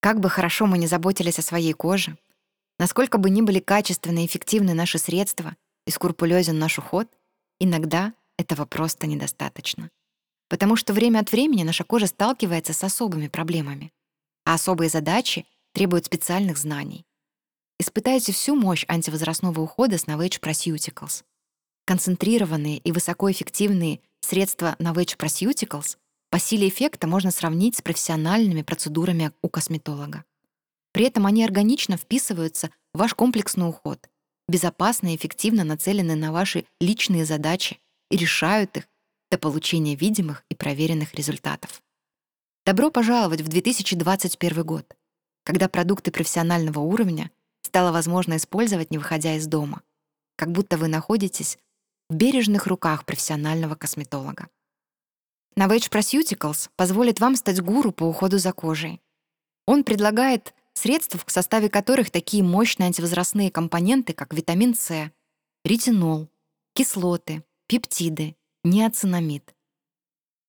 Как бы хорошо мы ни заботились о своей коже, насколько бы ни были качественны и эффективны наши средства и скрупулезен наш уход, иногда этого просто недостаточно. Потому что время от времени наша кожа сталкивается с особыми проблемами, а особые задачи требуют специальных знаний. Испытайте всю мощь антивозрастного ухода с Novage Proceuticals. Концентрированные и высокоэффективные средства Novage Proceuticals по силе эффекта можно сравнить с профессиональными процедурами у косметолога. При этом они органично вписываются в ваш комплексный уход, безопасно и эффективно нацелены на ваши личные задачи и решают их до получения видимых и проверенных результатов. Добро пожаловать в 2021 год, когда продукты профессионального уровня стало возможно использовать, не выходя из дома, как будто вы находитесь в бережных руках профессионального косметолога. Novage Proceuticals позволит вам стать гуру по уходу за кожей. Он предлагает средства, в составе которых такие мощные антивозрастные компоненты, как витамин С, ретинол, кислоты, пептиды, неоцинамид.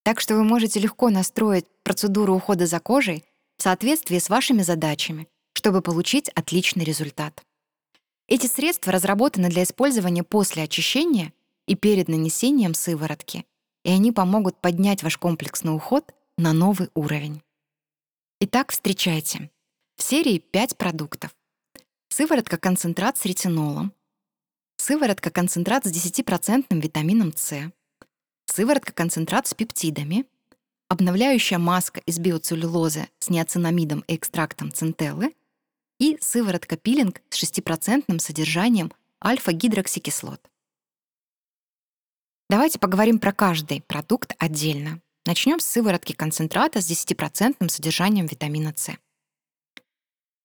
Так что вы можете легко настроить процедуру ухода за кожей в соответствии с вашими задачами, чтобы получить отличный результат. Эти средства разработаны для использования после очищения и перед нанесением сыворотки, и они помогут поднять ваш комплексный уход на новый уровень. Итак, встречайте. В серии 5 продуктов. Сыворотка-концентрат с ретинолом, сыворотка-концентрат с 10% витамином С, сыворотка-концентрат с пептидами, обновляющая маска из биоцеллюлозы с неоцинамидом и экстрактом центеллы и сыворотка-пилинг с 6% содержанием альфа-гидроксикислот. Давайте поговорим про каждый продукт отдельно. Начнем с сыворотки концентрата с 10% содержанием витамина С.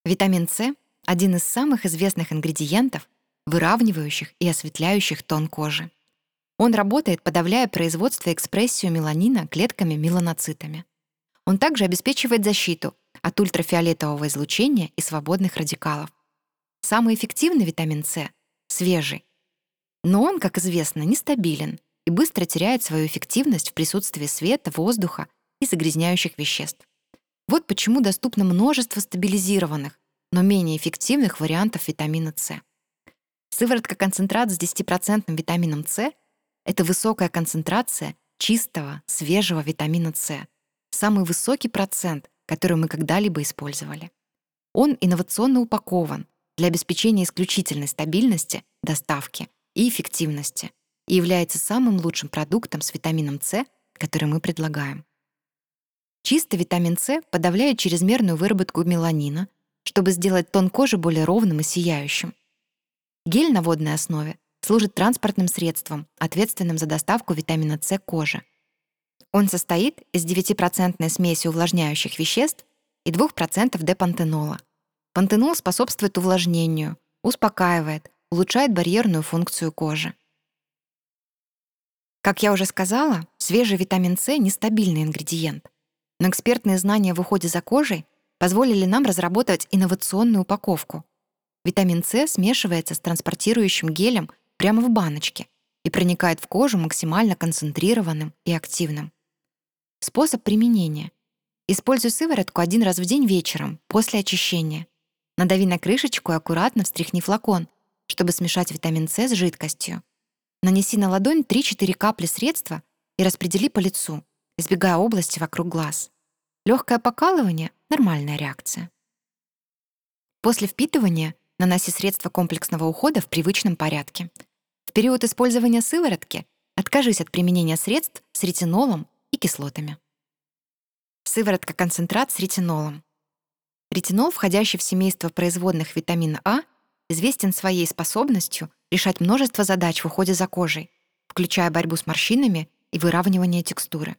Витамин С — один из самых известных ингредиентов, выравнивающих и осветляющих тон кожи. Он работает, подавляя производство и экспрессию меланина клетками меланоцитами. Он также обеспечивает защиту от ультрафиолетового излучения и свободных радикалов. Самый эффективный витамин С — свежий. Но он, как известно, нестабилен и быстро теряет свою эффективность в присутствии света, воздуха и загрязняющих веществ. Вот почему доступно множество стабилизированных, но менее эффективных вариантов витамина С. Сыворотка-концентрат с 10% витамином С — это высокая концентрация чистого, свежего витамина С, самый высокий процент, который мы когда-либо использовали. Он инновационно упакован для обеспечения исключительной стабильности, доставки и эффективности и является самым лучшим продуктом с витамином С, который мы предлагаем. Чистый витамин С подавляет чрезмерную выработку меланина, чтобы сделать тон кожи более ровным и сияющим. Гель на водной основе служит транспортным средством, ответственным за доставку витамина С коже. Он состоит из 9% смеси увлажняющих веществ и 2% депантенола. Пантенол способствует увлажнению, успокаивает, улучшает барьерную функцию кожи. Как я уже сказала, свежий витамин С — нестабильный ингредиент но экспертные знания в уходе за кожей позволили нам разработать инновационную упаковку. Витамин С смешивается с транспортирующим гелем прямо в баночке и проникает в кожу максимально концентрированным и активным. Способ применения. Используй сыворотку один раз в день вечером, после очищения. Надави на крышечку и аккуратно встряхни флакон, чтобы смешать витамин С с жидкостью. Нанеси на ладонь 3-4 капли средства и распредели по лицу избегая области вокруг глаз. Легкое покалывание — нормальная реакция. После впитывания наноси средства комплексного ухода в привычном порядке. В период использования сыворотки откажись от применения средств с ретинолом и кислотами. Сыворотка-концентрат с ретинолом. Ретинол, входящий в семейство производных витамина А, известен своей способностью решать множество задач в уходе за кожей, включая борьбу с морщинами и выравнивание текстуры.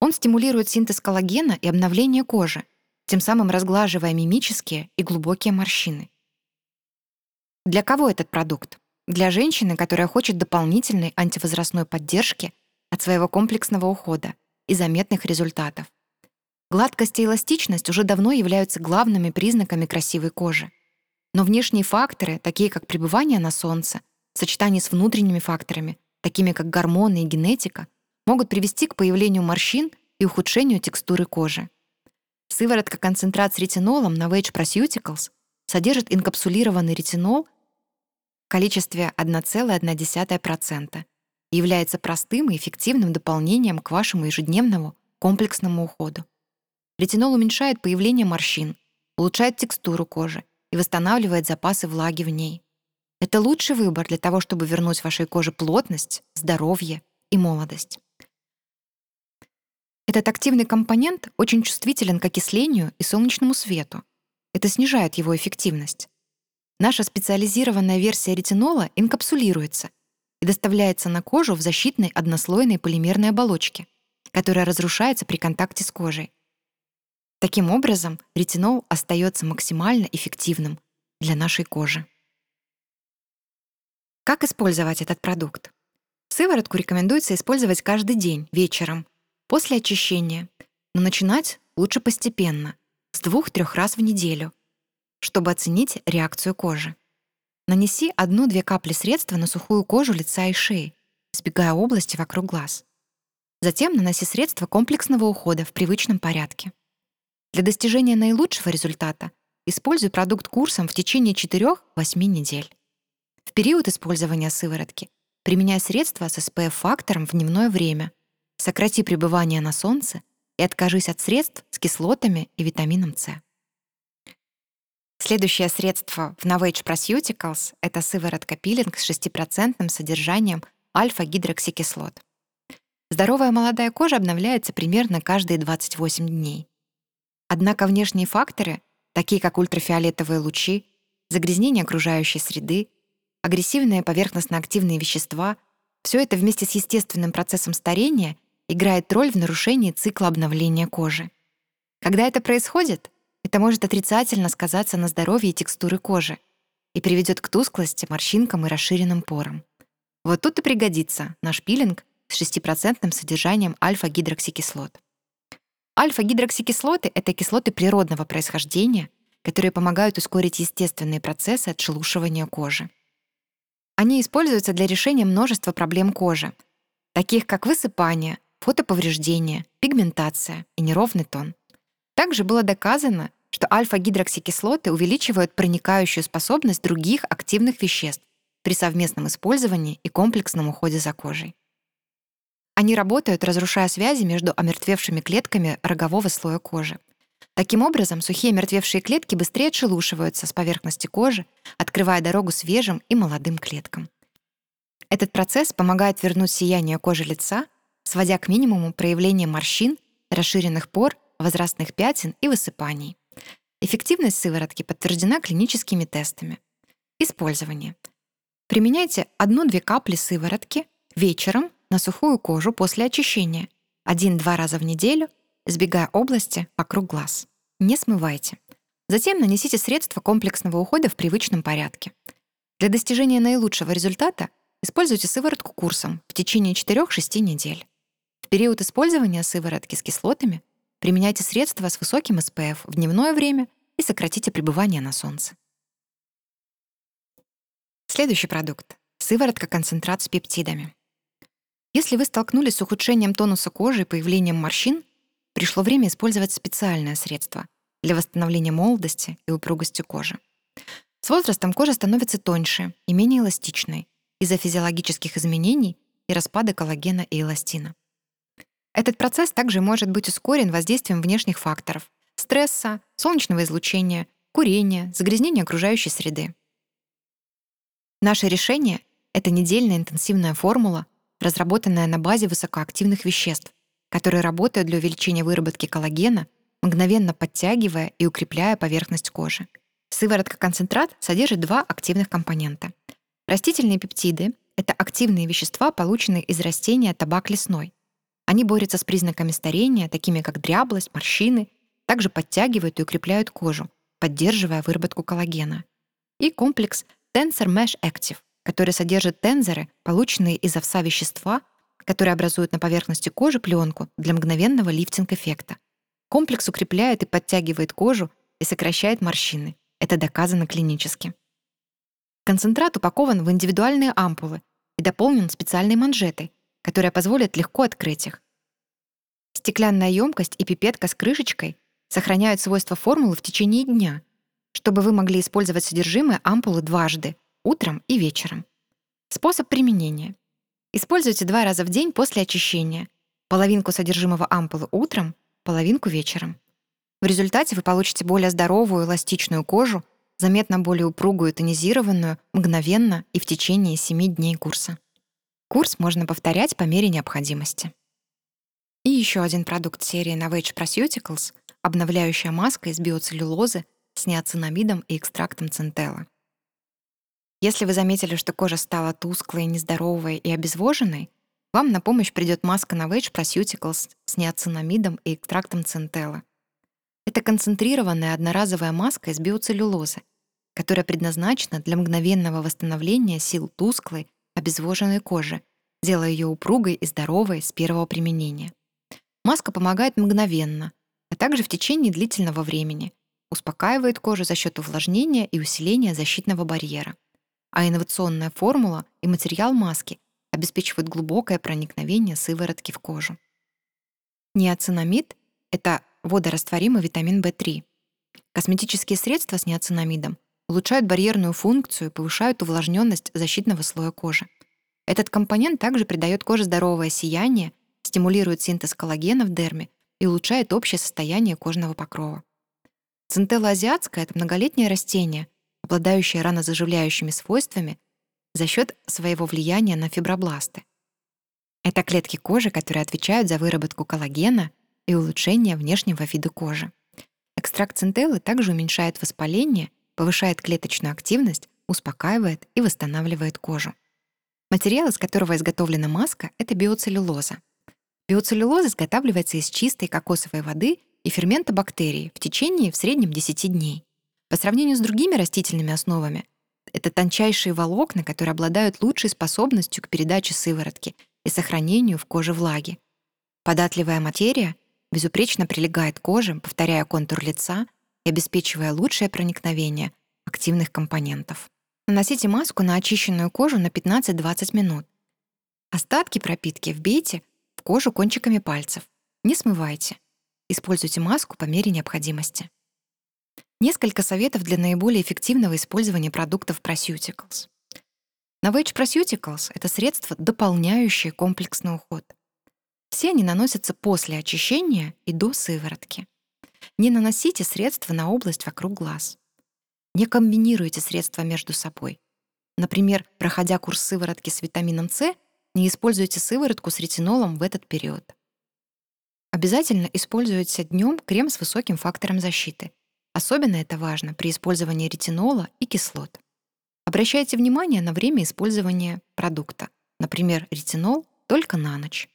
Он стимулирует синтез коллагена и обновление кожи, тем самым разглаживая мимические и глубокие морщины. Для кого этот продукт? Для женщины, которая хочет дополнительной антивозрастной поддержки от своего комплексного ухода и заметных результатов. Гладкость и эластичность уже давно являются главными признаками красивой кожи. Но внешние факторы, такие как пребывание на солнце, в сочетании с внутренними факторами, такими как гормоны и генетика, могут привести к появлению морщин и ухудшению текстуры кожи. Сыворотка концентрат с ретинолом Novage Proceuticals содержит инкапсулированный ретинол в количестве 1,1% и является простым и эффективным дополнением к вашему ежедневному комплексному уходу. Ретинол уменьшает появление морщин, улучшает текстуру кожи и восстанавливает запасы влаги в ней. Это лучший выбор для того, чтобы вернуть вашей коже плотность, здоровье и молодость. Этот активный компонент очень чувствителен к окислению и солнечному свету. Это снижает его эффективность. Наша специализированная версия ретинола инкапсулируется и доставляется на кожу в защитной однослойной полимерной оболочке, которая разрушается при контакте с кожей. Таким образом, ретинол остается максимально эффективным для нашей кожи. Как использовать этот продукт? Сыворотку рекомендуется использовать каждый день, вечером, после очищения, но начинать лучше постепенно, с двух-трех раз в неделю, чтобы оценить реакцию кожи. Нанеси одну-две капли средства на сухую кожу лица и шеи, избегая области вокруг глаз. Затем наноси средства комплексного ухода в привычном порядке. Для достижения наилучшего результата используй продукт курсом в течение 4-8 недель. В период использования сыворотки применяй средства с SPF-фактором в дневное время, сократи пребывание на солнце и откажись от средств с кислотами и витамином С. Следующее средство в Novage Proceuticals — это сыворотка-пилинг с 6% содержанием альфа-гидроксикислот. Здоровая молодая кожа обновляется примерно каждые 28 дней. Однако внешние факторы, такие как ультрафиолетовые лучи, загрязнение окружающей среды, агрессивные поверхностно-активные вещества — все это вместе с естественным процессом старения играет роль в нарушении цикла обновления кожи. Когда это происходит, это может отрицательно сказаться на здоровье и текстуре кожи и приведет к тусклости, морщинкам и расширенным порам. Вот тут и пригодится наш пилинг с 6% содержанием альфа-гидроксикислот. Альфа-гидроксикислоты — это кислоты природного происхождения, которые помогают ускорить естественные процессы отшелушивания кожи. Они используются для решения множества проблем кожи, таких как высыпание, фотоповреждение, пигментация и неровный тон. Также было доказано, что альфа-гидроксикислоты увеличивают проникающую способность других активных веществ при совместном использовании и комплексном уходе за кожей. Они работают, разрушая связи между омертвевшими клетками рогового слоя кожи. Таким образом, сухие мертвевшие клетки быстрее отшелушиваются с поверхности кожи, открывая дорогу свежим и молодым клеткам. Этот процесс помогает вернуть сияние кожи лица, сводя к минимуму проявление морщин, расширенных пор, возрастных пятен и высыпаний. Эффективность сыворотки подтверждена клиническими тестами. Использование. Применяйте 1-2 капли сыворотки вечером на сухую кожу после очищения, один-два раза в неделю, избегая области вокруг глаз. Не смывайте. Затем нанесите средства комплексного ухода в привычном порядке. Для достижения наилучшего результата используйте сыворотку курсом в течение 4-6 недель. В период использования сыворотки с кислотами применяйте средства с высоким SPF в дневное время и сократите пребывание на солнце. Следующий продукт — сыворотка-концентрат с пептидами. Если вы столкнулись с ухудшением тонуса кожи и появлением морщин, пришло время использовать специальное средство для восстановления молодости и упругости кожи. С возрастом кожа становится тоньше и менее эластичной из-за физиологических изменений и распада коллагена и эластина. Этот процесс также может быть ускорен воздействием внешних факторов — стресса, солнечного излучения, курения, загрязнения окружающей среды. Наше решение — это недельная интенсивная формула — разработанная на базе высокоактивных веществ, которые работают для увеличения выработки коллагена, мгновенно подтягивая и укрепляя поверхность кожи. Сыворотка-концентрат содержит два активных компонента. Растительные пептиды — это активные вещества, полученные из растения табак лесной. Они борются с признаками старения, такими как дряблость, морщины, также подтягивают и укрепляют кожу, поддерживая выработку коллагена. И комплекс Tensor Mesh Active который содержит тензоры, полученные из овса вещества, которые образуют на поверхности кожи пленку для мгновенного лифтинг-эффекта. Комплекс укрепляет и подтягивает кожу и сокращает морщины. Это доказано клинически. Концентрат упакован в индивидуальные ампулы и дополнен специальной манжетой, которая позволит легко открыть их. Стеклянная емкость и пипетка с крышечкой сохраняют свойства формулы в течение дня, чтобы вы могли использовать содержимое ампулы дважды, утром и вечером. Способ применения. Используйте два раза в день после очищения. Половинку содержимого ампулы утром, половинку вечером. В результате вы получите более здоровую эластичную кожу, заметно более упругую тонизированную, мгновенно и в течение 7 дней курса. Курс можно повторять по мере необходимости. И еще один продукт серии Novage Proceuticals — обновляющая маска из биоцеллюлозы с неоцинамидом и экстрактом центелла. Если вы заметили, что кожа стала тусклой, нездоровой и обезвоженной, вам на помощь придет маска Novage Proceuticals с неоцинамидом и экстрактом центелла. Это концентрированная одноразовая маска из биоцеллюлозы, которая предназначена для мгновенного восстановления сил тусклой, обезвоженной кожи, делая ее упругой и здоровой с первого применения. Маска помогает мгновенно, а также в течение длительного времени, успокаивает кожу за счет увлажнения и усиления защитного барьера. А инновационная формула и материал маски обеспечивают глубокое проникновение сыворотки в кожу. Неоцинамид — это водорастворимый витамин В3. Косметические средства с неоцинамидом улучшают барьерную функцию и повышают увлажненность защитного слоя кожи. Этот компонент также придает коже здоровое сияние, стимулирует синтез коллагена в дерме и улучшает общее состояние кожного покрова. Центелла азиатская — это многолетнее растение, обладающее ранозаживляющими свойствами за счет своего влияния на фибробласты. Это клетки кожи, которые отвечают за выработку коллагена и улучшение внешнего вида кожи. Экстракт центеллы также уменьшает воспаление, повышает клеточную активность, успокаивает и восстанавливает кожу. Материал, из которого изготовлена маска, это биоцеллюлоза. Биоцеллюлоза изготавливается из чистой кокосовой воды и фермента бактерий в течение в среднем 10 дней. По сравнению с другими растительными основами, это тончайшие волокна, которые обладают лучшей способностью к передаче сыворотки и сохранению в коже влаги. Податливая материя безупречно прилегает к коже, повторяя контур лица и обеспечивая лучшее проникновение активных компонентов. Наносите маску на очищенную кожу на 15-20 минут. Остатки пропитки вбейте в кожу кончиками пальцев. Не смывайте. Используйте маску по мере необходимости. Несколько советов для наиболее эффективного использования продуктов Proceuticals. Novage Proceuticals — это средство, дополняющее комплексный уход. Все они наносятся после очищения и до сыворотки. Не наносите средства на область вокруг глаз. Не комбинируйте средства между собой. Например, проходя курс сыворотки с витамином С, не используйте сыворотку с ретинолом в этот период. Обязательно используйте днем крем с высоким фактором защиты. Особенно это важно при использовании ретинола и кислот. Обращайте внимание на время использования продукта. Например, ретинол только на ночь.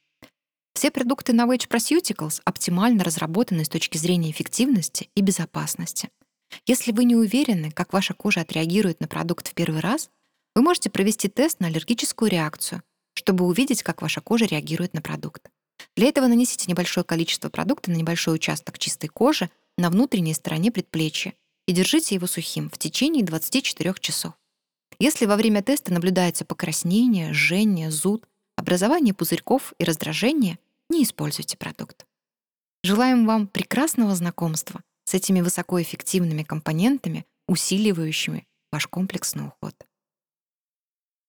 Все продукты Novage Proceuticals оптимально разработаны с точки зрения эффективности и безопасности. Если вы не уверены, как ваша кожа отреагирует на продукт в первый раз, вы можете провести тест на аллергическую реакцию, чтобы увидеть, как ваша кожа реагирует на продукт. Для этого нанесите небольшое количество продукта на небольшой участок чистой кожи на внутренней стороне предплечья и держите его сухим в течение 24 часов. Если во время теста наблюдается покраснение, жжение, зуд, образование пузырьков и раздражение, не используйте продукт. Желаем вам прекрасного знакомства с этими высокоэффективными компонентами, усиливающими ваш комплексный уход.